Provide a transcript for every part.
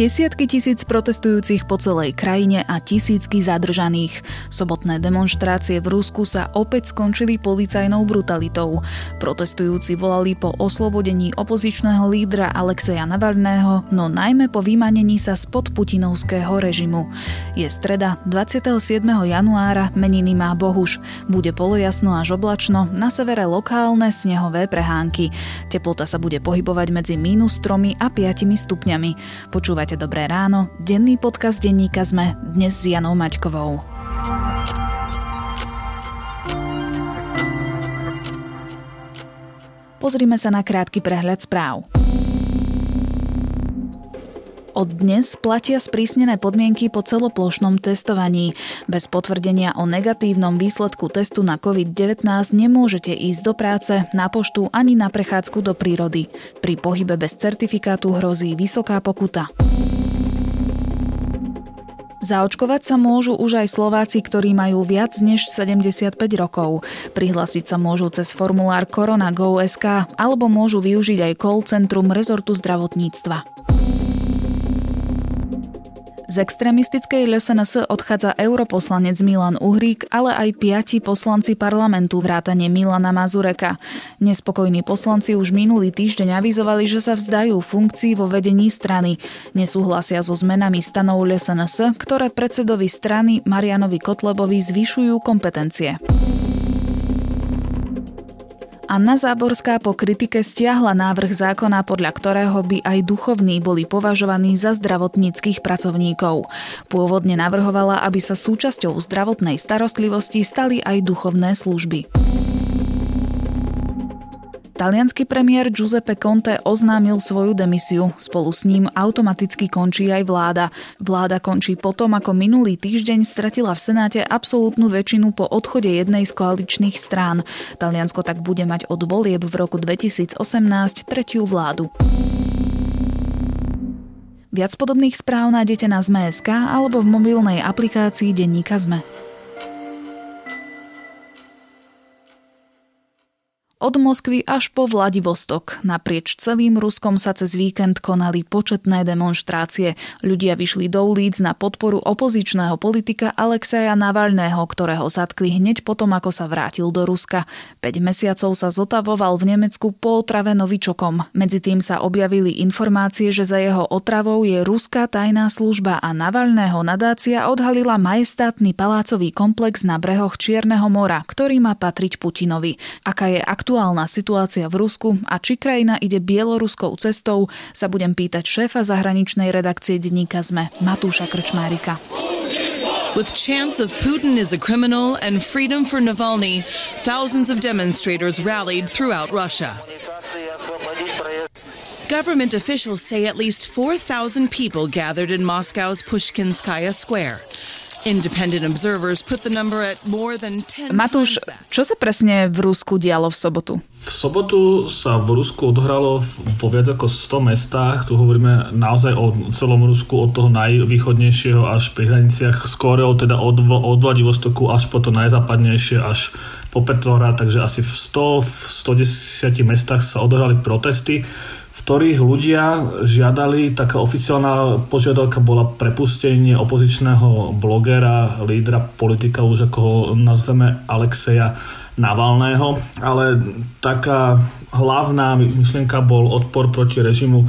Desiatky tisíc protestujúcich po celej krajine a tisícky zadržaných. Sobotné demonstrácie v Rusku sa opäť skončili policajnou brutalitou. Protestujúci volali po oslobodení opozičného lídra Alexeja Navalného, no najmä po vymanení sa spod putinovského režimu. Je streda 27. januára, meniny má Bohuš. Bude polojasno až oblačno, na severe lokálne snehové prehánky. Teplota sa bude pohybovať medzi minus 3 a 5 stupňami. Počúva Počúvate Dobré ráno, denný podcast denníka sme dnes s Janou Maťkovou. Pozrime sa na krátky prehľad správ. Od dnes platia sprísnené podmienky po celoplošnom testovaní. Bez potvrdenia o negatívnom výsledku testu na COVID-19 nemôžete ísť do práce, na poštu ani na prechádzku do prírody. Pri pohybe bez certifikátu hrozí vysoká pokuta. Zaočkovať sa môžu už aj Slováci, ktorí majú viac než 75 rokov. Prihlásiť sa môžu cez formulár Corona Go.sk alebo môžu využiť aj call centrum rezortu zdravotníctva. Z extrémistickej LSNS odchádza europoslanec Milan Uhrík, ale aj piati poslanci parlamentu vrátane Milana Mazureka. Nespokojní poslanci už minulý týždeň avizovali, že sa vzdajú funkcií vo vedení strany. Nesúhlasia so zmenami stanov LSNS, ktoré predsedovi strany Marianovi Kotlebovi zvyšujú kompetencie. Anna Záborská po kritike stiahla návrh zákona, podľa ktorého by aj duchovní boli považovaní za zdravotníckých pracovníkov. Pôvodne navrhovala, aby sa súčasťou zdravotnej starostlivosti stali aj duchovné služby. Talianský premiér Giuseppe Conte oznámil svoju demisiu. Spolu s ním automaticky končí aj vláda. Vláda končí potom, ako minulý týždeň stratila v Senáte absolútnu väčšinu po odchode jednej z koaličných strán. Taliansko tak bude mať od volieb v roku 2018 tretiu vládu. Viac podobných správ nájdete na Zme.sk alebo v mobilnej aplikácii Denníka Zme. Od Moskvy až po Vladivostok. Naprieč celým Ruskom sa cez víkend konali početné demonstrácie. Ľudia vyšli do ulic na podporu opozičného politika Alexeja Navalného, ktorého zatkli hneď potom, ako sa vrátil do Ruska. 5 mesiacov sa zotavoval v Nemecku po otrave novičokom. Medzi tým sa objavili informácie, že za jeho otravou je ruská tajná služba a Navalného nadácia odhalila majestátny palácový komplex na brehoch Čierneho mora, ktorý má patriť Putinovi. Aká je aktu aktuálna situácia v Rusku a či krajina ide bieloruskou cestou, sa budem pýtať šéfa zahraničnej redakcie denníka ZME Matúša Krčmárika. With chants of Putin is a criminal and freedom for Navalny, thousands of demonstrators rallied throughout Russia. Government officials say at least 4,000 people gathered in Moscow's Pushkinskaya Square. Matúš, čo sa presne v Rusku dialo v sobotu? V sobotu sa v Rusku odohralo vo viac ako 100 mestách. Tu hovoríme naozaj o celom Rusku, od toho najvýchodnejšieho až pri hraniciach s Koreou, teda od, od Vladivostoku až po to najzápadnejšie až po Petrohrad, takže asi v 100, v 110 mestách sa odohrali protesty ktorých ľudia žiadali, taká oficiálna požiadavka bola prepustenie opozičného blogera, lídra politika, už ako ho nazveme Alexeja Navalného, ale taká hlavná myšlienka bol odpor proti režimu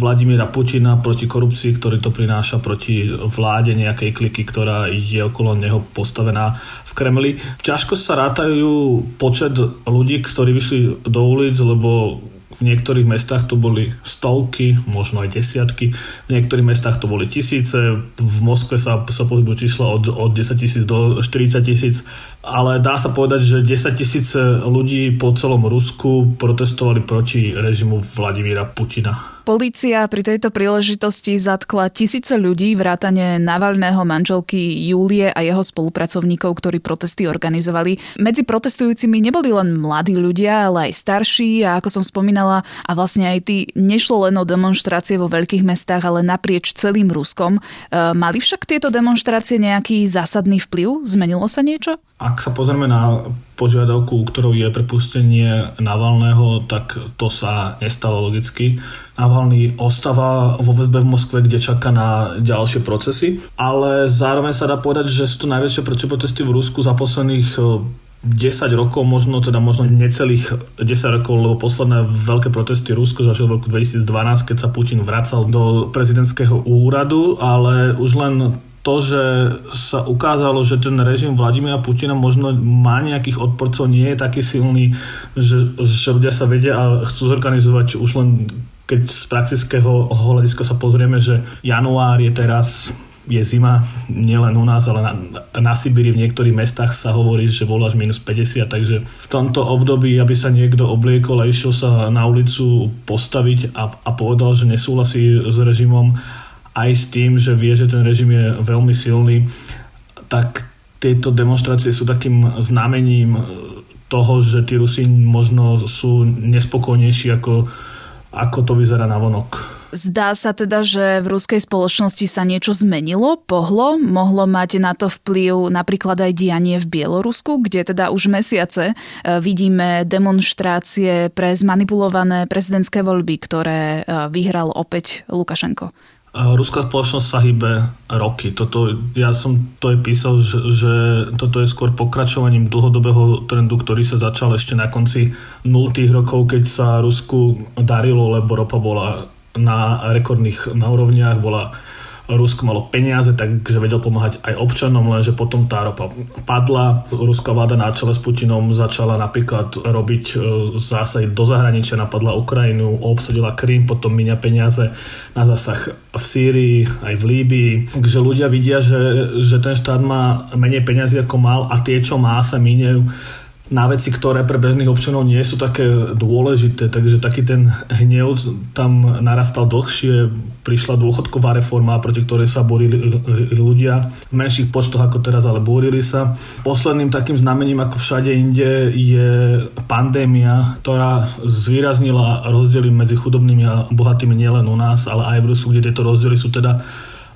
Vladimíra Putina proti korupcii, ktorý to prináša proti vláde nejakej kliky, ktorá je okolo neho postavená v Kremli. Ťažko sa rátajú počet ľudí, ktorí vyšli do ulic, lebo v niektorých mestách to boli stovky, možno aj desiatky, v niektorých mestách to boli tisíce, v Moskve sa, sa pohybujú čísla od, od 10 tisíc do 40 tisíc, ale dá sa povedať, že 10 tisíc ľudí po celom Rusku protestovali proti režimu Vladimíra Putina. Polícia pri tejto príležitosti zatkla tisíce ľudí, vrátane Navalného manželky Júlie a jeho spolupracovníkov, ktorí protesty organizovali. Medzi protestujúcimi neboli len mladí ľudia, ale aj starší a ako som spomínala, a vlastne aj tí nešlo len o demonstrácie vo veľkých mestách, ale naprieč celým Ruskom. E, mali však tieto demonstrácie nejaký zásadný vplyv? Zmenilo sa niečo? Ak sa pozrieme na požiadavku, ktorou je prepustenie Navalného, tak to sa nestalo logicky. Navalný ostáva vo väzbe v Moskve, kde čaká na ďalšie procesy, ale zároveň sa dá povedať, že sú to najväčšie protiprotesty v Rusku za posledných 10 rokov, možno teda možno necelých 10 rokov, lebo posledné veľké protesty Rusko zažil v roku 2012, keď sa Putin vracal do prezidentského úradu, ale už len to, že sa ukázalo, že ten režim Vladimíra Putina možno má nejakých odporcov, nie je taký silný, že, že ľudia sa vedia a chcú zorganizovať už len keď z praktického hľadiska sa pozrieme, že január je teraz je zima nielen u nás, ale na, na Sibíri v niektorých mestách sa hovorí, že bolo až minus 50, takže v tomto období, aby sa niekto obliekol a išiel sa na ulicu postaviť a, a povedal, že nesúhlasí s režimom aj s tým, že vie, že ten režim je veľmi silný, tak tieto demonstrácie sú takým znamením toho, že tí Rusi možno sú nespokojnejší ako, ako to vyzerá na vonok. Zdá sa teda, že v ruskej spoločnosti sa niečo zmenilo, pohlo, mohlo mať na to vplyv napríklad aj dianie v Bielorusku, kde teda už mesiace e, vidíme demonstrácie pre zmanipulované prezidentské voľby, ktoré e, vyhral opäť Lukašenko. Ruská spoločnosť sa hýbe roky. Toto, ja som to aj písal, že, že toto je skôr pokračovaním dlhodobého trendu, ktorý sa začal ešte na konci 0. rokov, keď sa Rusku darilo, lebo ropa bola na rekordných na úrovniach, bola Rusko malo peniaze, takže vedel pomáhať aj občanom, lenže potom tá ropa padla. Ruská vláda na čele s Putinom začala napríklad robiť e, zásahy do zahraničia, napadla Ukrajinu, obsadila Krym, potom minia peniaze na zásah v Sýrii, aj v Líbii. Takže ľudia vidia, že, že ten štát má menej peniazy ako mal a tie, čo má, sa minejú na veci, ktoré pre bežných občanov nie sú také dôležité, takže taký ten hnev tam narastal dlhšie, prišla dôchodková reforma, proti ktorej sa borili ľudia v menších počtoch ako teraz, ale borili sa. Posledným takým znamením ako všade inde je pandémia, ktorá zvýraznila rozdiely medzi chudobnými a bohatými nielen u nás, ale aj v Rusku, kde tieto rozdiely sú teda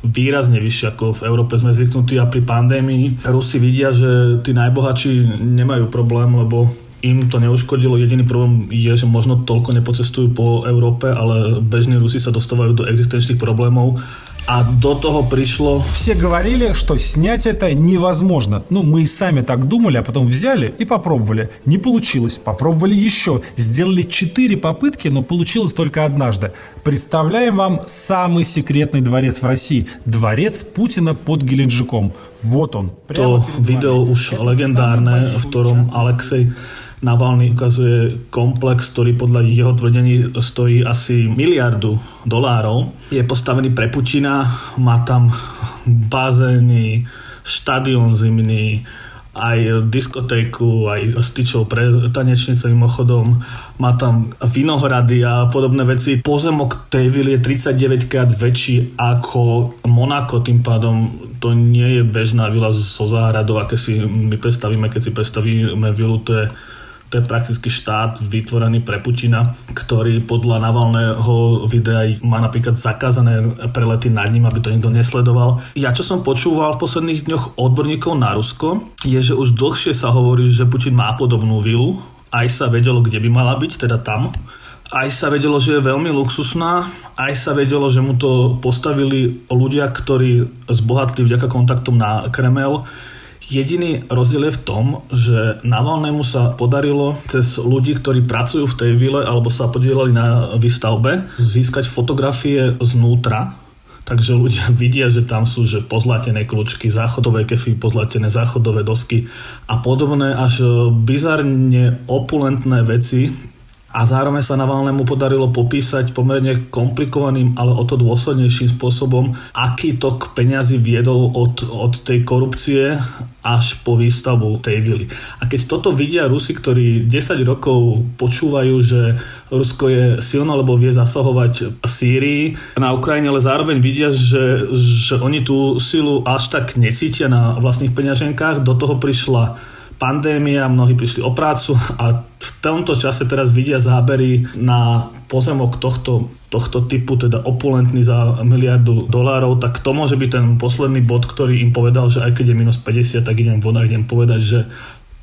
výrazne vyššie ako v Európe sme zvyknutí a pri pandémii Rusi vidia, že tí najbohatší nemajú problém, lebo im to neuškodilo. Jediný problém je, že možno toľko nepocestujú po Európe, ale bežní Rusi sa dostávajú do existenčných problémov а до того пришло... Все говорили, что снять это невозможно. Ну, мы и сами так думали, а потом взяли и попробовали. Не получилось. Попробовали еще. Сделали четыре попытки, но получилось только однажды. Представляем вам самый секретный дворец в России. Дворец Путина под Геленджиком. Вот он. То видео уж легендарное, в котором Алексей Navalny ukazuje komplex, ktorý podľa jeho tvrdení stojí asi miliardu dolárov. Je postavený pre Putina, má tam bazény, štadión zimný, aj diskotéku, aj styčov pre tanečnice mimochodom. Má tam vinohrady a podobné veci. Pozemok tej vily je 39 krát väčší ako Monako, tým pádom to nie je bežná vila so záhradou, aké si my predstavíme, keď si predstavíme vilu, to je to je prakticky štát vytvorený pre Putina, ktorý podľa Navalného videa má napríklad zakázané prelety nad ním, aby to nikto nesledoval. Ja čo som počúval v posledných dňoch odborníkov na Rusko, je, že už dlhšie sa hovorí, že Putin má podobnú vilu, aj sa vedelo, kde by mala byť, teda tam. Aj sa vedelo, že je veľmi luxusná, aj sa vedelo, že mu to postavili ľudia, ktorí zbohatli vďaka kontaktom na Kremel Jediný rozdiel je v tom, že Navalnému sa podarilo cez ľudí, ktorí pracujú v tej vile alebo sa podielali na výstavbe, získať fotografie znútra, takže ľudia vidia, že tam sú že pozlatené kľúčky, záchodové kefy, pozlatené záchodové dosky a podobné až bizarne opulentné veci, a zároveň sa Navalnému podarilo popísať pomerne komplikovaným, ale o to dôslednejším spôsobom, aký tok peňazí viedol od, od tej korupcie až po výstavbu tej vily. A keď toto vidia Rusi, ktorí 10 rokov počúvajú, že Rusko je silno, lebo vie zasahovať v Sýrii na Ukrajine, ale zároveň vidia, že, že oni tú silu až tak necítia na vlastných peňaženkách, do toho prišla pandémia, mnohí prišli o prácu a v tomto čase teraz vidia zábery na pozemok tohto, tohto typu, teda opulentný za miliardu dolárov, tak to môže byť ten posledný bod, ktorý im povedal, že aj keď je minus 50, tak idem von a idem povedať, že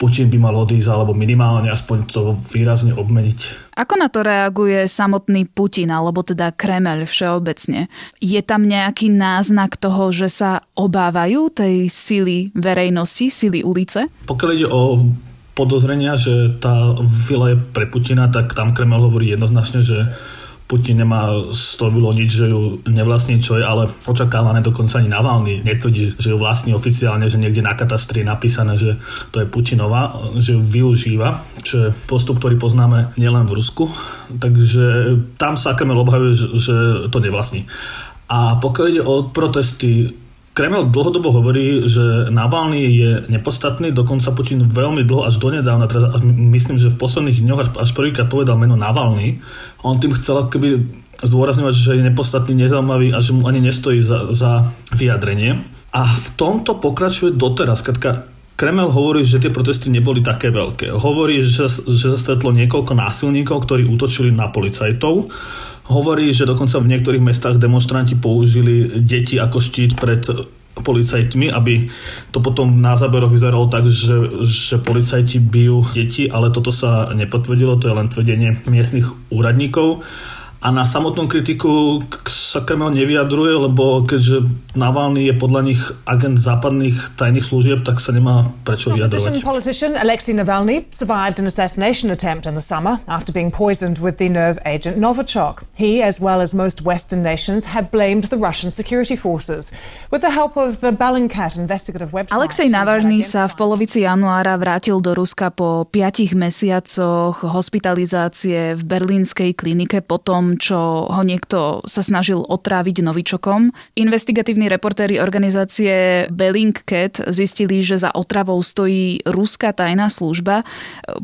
Putin by mal odísť alebo minimálne aspoň to výrazne obmeniť. Ako na to reaguje samotný Putin alebo teda Kremel všeobecne? Je tam nejaký náznak toho, že sa obávajú tej sily verejnosti, sily ulice? Pokiaľ ide o podozrenia, že tá vila je pre Putina, tak tam Kremel hovorí jednoznačne, že Putin nemá z toho nič, že ju nevlastní, čo je ale očakávané dokonca ani Navalny netvrdí, že ju vlastní oficiálne, že niekde na katastri je napísané, že to je Putinová, že ju využíva, čo je postup, ktorý poznáme nielen v Rusku. Takže tam sa Kreml obhajuje, že, to nevlastní. A pokiaľ ide o protesty Kreml dlhodobo hovorí, že Navalny je nepostatný, dokonca Putin veľmi dlho až donedávna, teda až myslím, že v posledných dňoch až, až prvýkrát povedal meno Navalny. On tým chcel keby zdôrazňovať, že je nepostatný, nezaujímavý a že mu ani nestojí za, za vyjadrenie. A v tomto pokračuje doteraz. Katka, Kreml hovorí, že tie protesty neboli také veľké. Hovorí, že, že sa stretlo niekoľko násilníkov, ktorí útočili na policajtov Hovorí, že dokonca v niektorých mestách demonstranti použili deti ako štít pred policajtmi, aby to potom na záberoch vyzeralo tak, že, že policajti bijú deti, ale toto sa nepotvrdilo, to je len tvrdenie miestnych úradníkov. A na samotnú kritiku sa Kreml nevyjadruje, lebo keďže Navalny je podľa nich agent západných tajných služieb, tak sa nemá prečo vyjadrovať. politician Alexei Navalny survived an assassination attempt in the summer after being poisoned with the nerve agent Novichok. He, as well as most Western nations, had blamed the Russian security forces. With the help of the Bellingcat investigative website... Alexej Navalny sa v polovici januára vrátil do Ruska po piatich mesiacoch hospitalizácie v berlínskej klinike potom, čo ho niekto sa snažil otráviť novičokom. Investigatívni reportéri organizácie Bellingcat zistili, že za otravou stojí ruská tajná služba.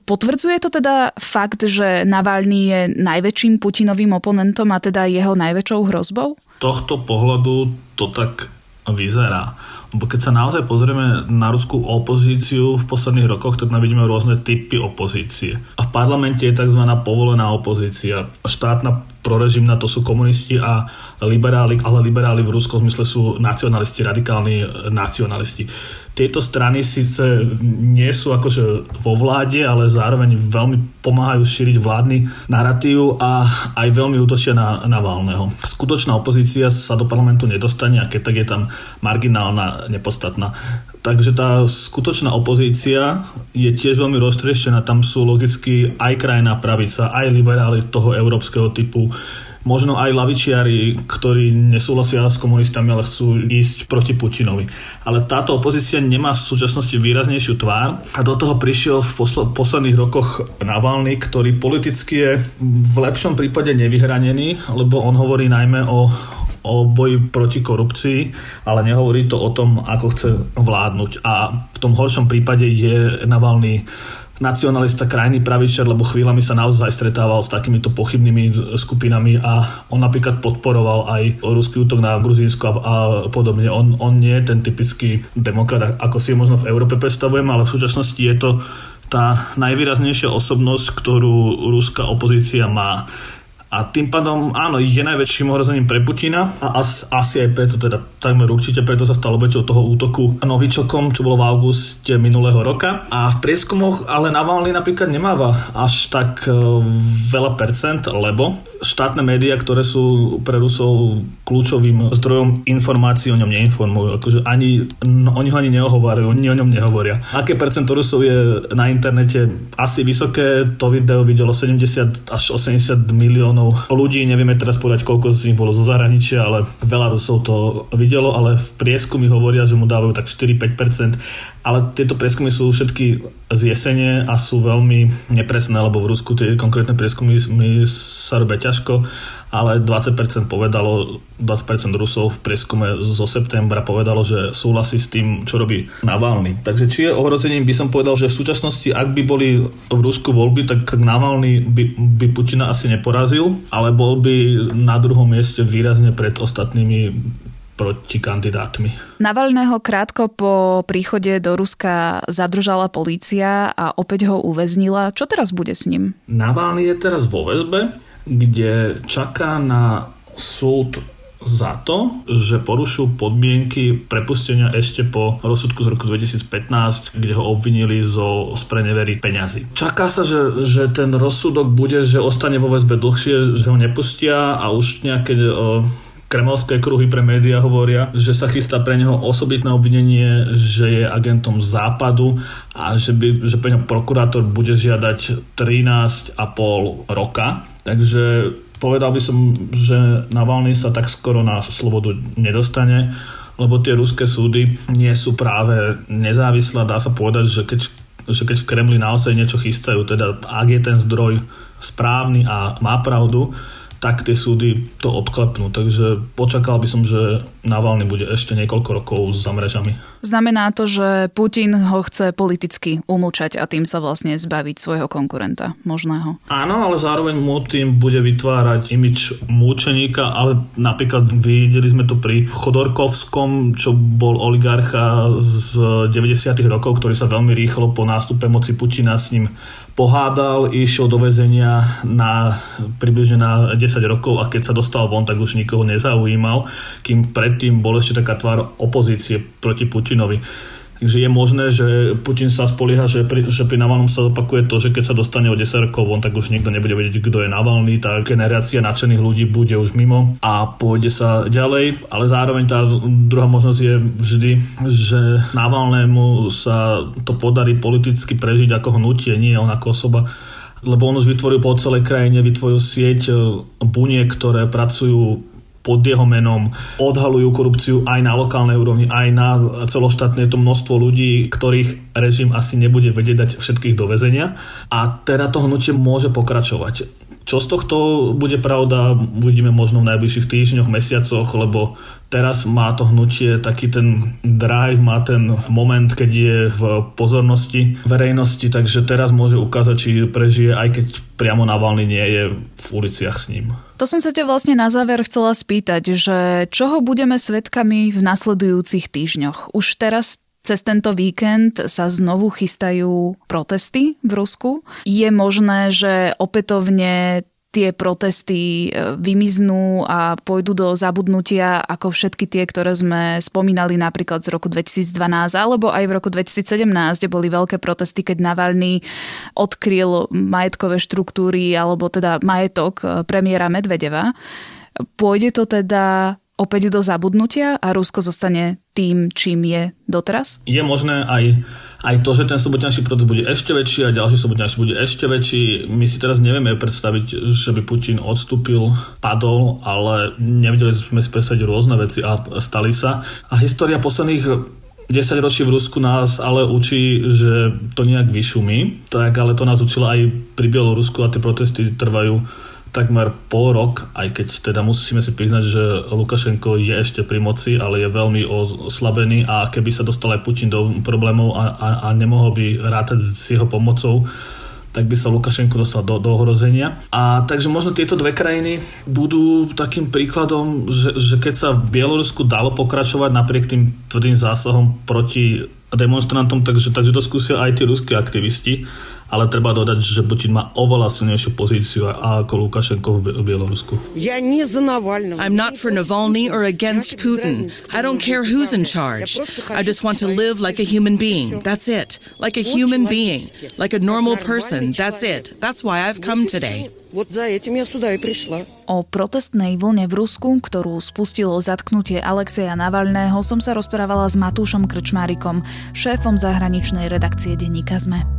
Potvrdzuje to teda fakt, že Navalny je najväčším Putinovým oponentom a teda jeho najväčšou hrozbou? Tohto pohľadu to tak vyzerá. Keď sa naozaj pozrieme na ruskú opozíciu v posledných rokoch, tak tam vidíme rôzne typy opozície. A v parlamente je tzv. povolená opozícia. Štátna prorežimná, to sú komunisti a liberáli, ale liberáli v ruskom zmysle sú nacionalisti, radikálni nacionalisti. Tieto strany síce nie sú akože vo vláde, ale zároveň veľmi pomáhajú šíriť vládny narratív a aj veľmi útočia na Navalného. Skutočná opozícia sa do parlamentu nedostane a keď tak je tam marginálna, nepostatná. Takže tá skutočná opozícia je tiež veľmi roztrieštená. Tam sú logicky aj krajná pravica, aj liberáli toho európskeho typu, možno aj lavičiari, ktorí nesúhlasia s komunistami, ale chcú ísť proti Putinovi. Ale táto opozícia nemá v súčasnosti výraznejšiu tvár a do toho prišiel v posl- posledných rokoch Navalny, ktorý politicky je v lepšom prípade nevyhranený, lebo on hovorí najmä o o boji proti korupcii, ale nehovorí to o tom, ako chce vládnuť. A v tom horšom prípade je Navalny nacionalista, krajný pravičer, lebo chvíľami sa naozaj stretával s takýmito pochybnými skupinami a on napríklad podporoval aj ruský útok na Gruzínsko a, a podobne. On, on nie je ten typický demokrat, ako si možno v Európe predstavujeme, ale v súčasnosti je to tá najvýraznejšia osobnosť, ktorú ruská opozícia má. A tým pádom, áno, je najväčším ohrozením pre Putina a as, asi aj preto, teda takmer určite preto sa stalo obeťou toho útoku Novičokom, čo bolo v auguste minulého roka. A v prieskumoch ale Navalny napríklad nemáva až tak uh, veľa percent, lebo štátne médiá, ktoré sú pre Rusov kľúčovým zdrojom informácií, o ňom neinformujú. Akože ani, no, oni ho ani neohovárajú, oni o ňom nehovoria. Aké percento Rusov je na internete asi vysoké, to video videlo 70 až 80 miliónov ľudí, nevieme teraz povedať, koľko z nich bolo zo zahraničia, ale veľa Rusov to videlo, ale v prieskumy hovoria, že mu dávajú tak 4-5%, ale tieto prieskumy sú všetky z jesene a sú veľmi nepresné, lebo v Rusku tie konkrétne prieskumy sa robia ťažko, ale 20% povedalo, 20% Rusov v prieskume zo septembra povedalo, že súhlasí s tým, čo robí Navalny. Takže či je ohrozením, by som povedal, že v súčasnosti, ak by boli v Rusku voľby, tak Navalny by, by Putina asi neporazil, ale bol by na druhom mieste výrazne pred ostatnými proti kandidátmi. Navalného krátko po príchode do Ruska zadržala polícia a opäť ho uväznila. Čo teraz bude s ním? Navalny je teraz vo väzbe, kde čaká na súd za to, že porušil podmienky prepustenia ešte po rozsudku z roku 2015, kde ho obvinili zo sprenevery peňazí. Čaká sa, že, že ten rozsudok bude, že ostane vo väzbe dlhšie, že ho nepustia a už nejaké kremelské kruhy pre médiá hovoria, že sa chystá pre neho osobitné obvinenie, že je agentom západu a že, by, že pre neho prokurátor bude žiadať 13,5 roka. Takže povedal by som, že Navalny sa tak skoro na slobodu nedostane, lebo tie ruské súdy nie sú práve nezávislé. Dá sa povedať, že keď, že keď v Kremli naozaj niečo chystajú, teda ak je ten zdroj správny a má pravdu, tak tie súdy to odklepnú. Takže počakal by som, že Navalny bude ešte niekoľko rokov za mrežami. Znamená to, že Putin ho chce politicky umlčať a tým sa vlastne zbaviť svojho konkurenta možného. Áno, ale zároveň mu tým bude vytvárať imič múčeníka, ale napríklad videli sme to pri Chodorkovskom, čo bol oligarcha z 90. rokov, ktorý sa veľmi rýchlo po nástupe moci Putina s ním pohádal, išiel do väzenia na približne na 10 rokov a keď sa dostal von, tak už nikoho nezaujímal, kým predtým bol ešte taká tvár opozície proti Putinovi. Takže je možné, že Putin sa spolieha, že pri, že pri Navalnom sa opakuje to, že keď sa dostane o 10 rokov von, tak už nikto nebude vedieť, kto je Navalný, tá generácia nadšených ľudí bude už mimo a pôjde sa ďalej, ale zároveň tá druhá možnosť je vždy, že Navalnému sa to podarí politicky prežiť ako hnutie, nie on ako osoba. Lebo on už vytvoril po celej krajine, vytvoril sieť buniek, ktoré pracujú pod jeho menom, odhalujú korupciu aj na lokálnej úrovni, aj na celoštátnej. Je to množstvo ľudí, ktorých režim asi nebude vedieť dať všetkých do väzenia. A teda to hnutie môže pokračovať. Čo z tohto bude pravda, uvidíme možno v najbližších týždňoch, mesiacoch, lebo teraz má to hnutie taký ten drive, má ten moment, keď je v pozornosti verejnosti, takže teraz môže ukázať, či prežije, aj keď priamo Navalny nie je v uliciach s ním. To som sa ťa vlastne na záver chcela spýtať, že čoho budeme svetkami v nasledujúcich týždňoch? Už teraz cez tento víkend sa znovu chystajú protesty v Rusku. Je možné, že opätovne tie protesty e, vymiznú a pôjdu do zabudnutia ako všetky tie, ktoré sme spomínali napríklad z roku 2012 alebo aj v roku 2017, kde boli veľké protesty, keď Navalny odkryl majetkové štruktúry alebo teda majetok e, premiéra Medvedeva. Pôjde to teda opäť do zabudnutia a Rusko zostane tým, čím je doteraz? Je možné aj, aj to, že ten sobotňajší protest bude ešte väčší a ďalší sobotňajší bude ešte väčší. My si teraz nevieme predstaviť, že by Putin odstúpil, padol, ale nevedeli sme si predstaviť rôzne veci a stali sa. A história posledných 10 ročí v Rusku nás ale učí, že to nejak vyšumí, tak ale to nás učilo aj pri Bielorusku a tie protesty trvajú takmer pol rok, aj keď teda musíme si priznať, že Lukašenko je ešte pri moci, ale je veľmi oslabený a keby sa dostal aj Putin do problémov a, a, a nemohol by rátať s jeho pomocou, tak by sa Lukašenko dostal do, do ohrozenia. A takže možno tieto dve krajiny budú takým príkladom, že, že keď sa v Bielorusku dalo pokračovať napriek tým tvrdým zásahom proti demonstrantom, takže, takže to skúsia aj tí ruskí aktivisti ale treba dodať, že Putin má oveľa silnejšiu pozíciu ako Lukašenko v Bielorusku. I'm not for Navalny or against Putin. I don't care who's in charge. I just want to live like a human being. That's it. Like a human being. Like a normal person. That's it. That's why I've come today. O protestnej vlne v Rusku, ktorú spustilo zatknutie Alexeja Navalného, som sa rozprávala s Matúšom Krčmárikom, šéfom zahraničnej redakcie denníka ZME.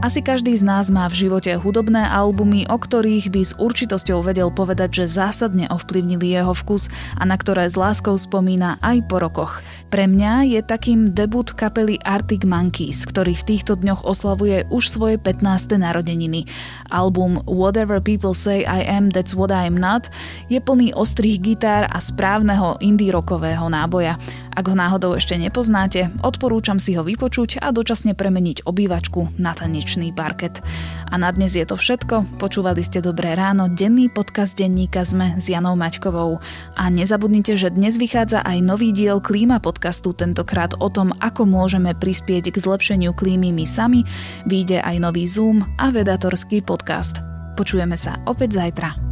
Asi každý z nás má v živote hudobné albumy, o ktorých by s určitosťou vedel povedať, že zásadne ovplyvnili jeho vkus a na ktoré s láskou spomína aj po rokoch. Pre mňa je takým debut kapely Arctic Monkeys, ktorý v týchto dňoch oslavuje už svoje 15. narodeniny. Album Whatever People Say I Am, That's What I Am Not je plný ostrých gitár a správneho indie rockového náboja. Ak ho náhodou ešte nepoznáte, odporúčam si ho vypočuť a dočasne premeniť obývačku na tanečný parket. A na dnes je to všetko. Počúvali ste Dobré ráno, denný podcast denníka sme s Janou Maťkovou. A nezabudnite, že dnes vychádza aj nový diel Klíma podcastu, tentokrát o tom, ako môžeme prispieť k zlepšeniu klímy my sami. Výjde aj nový Zoom a vedatorský podcast. Počujeme sa opäť zajtra.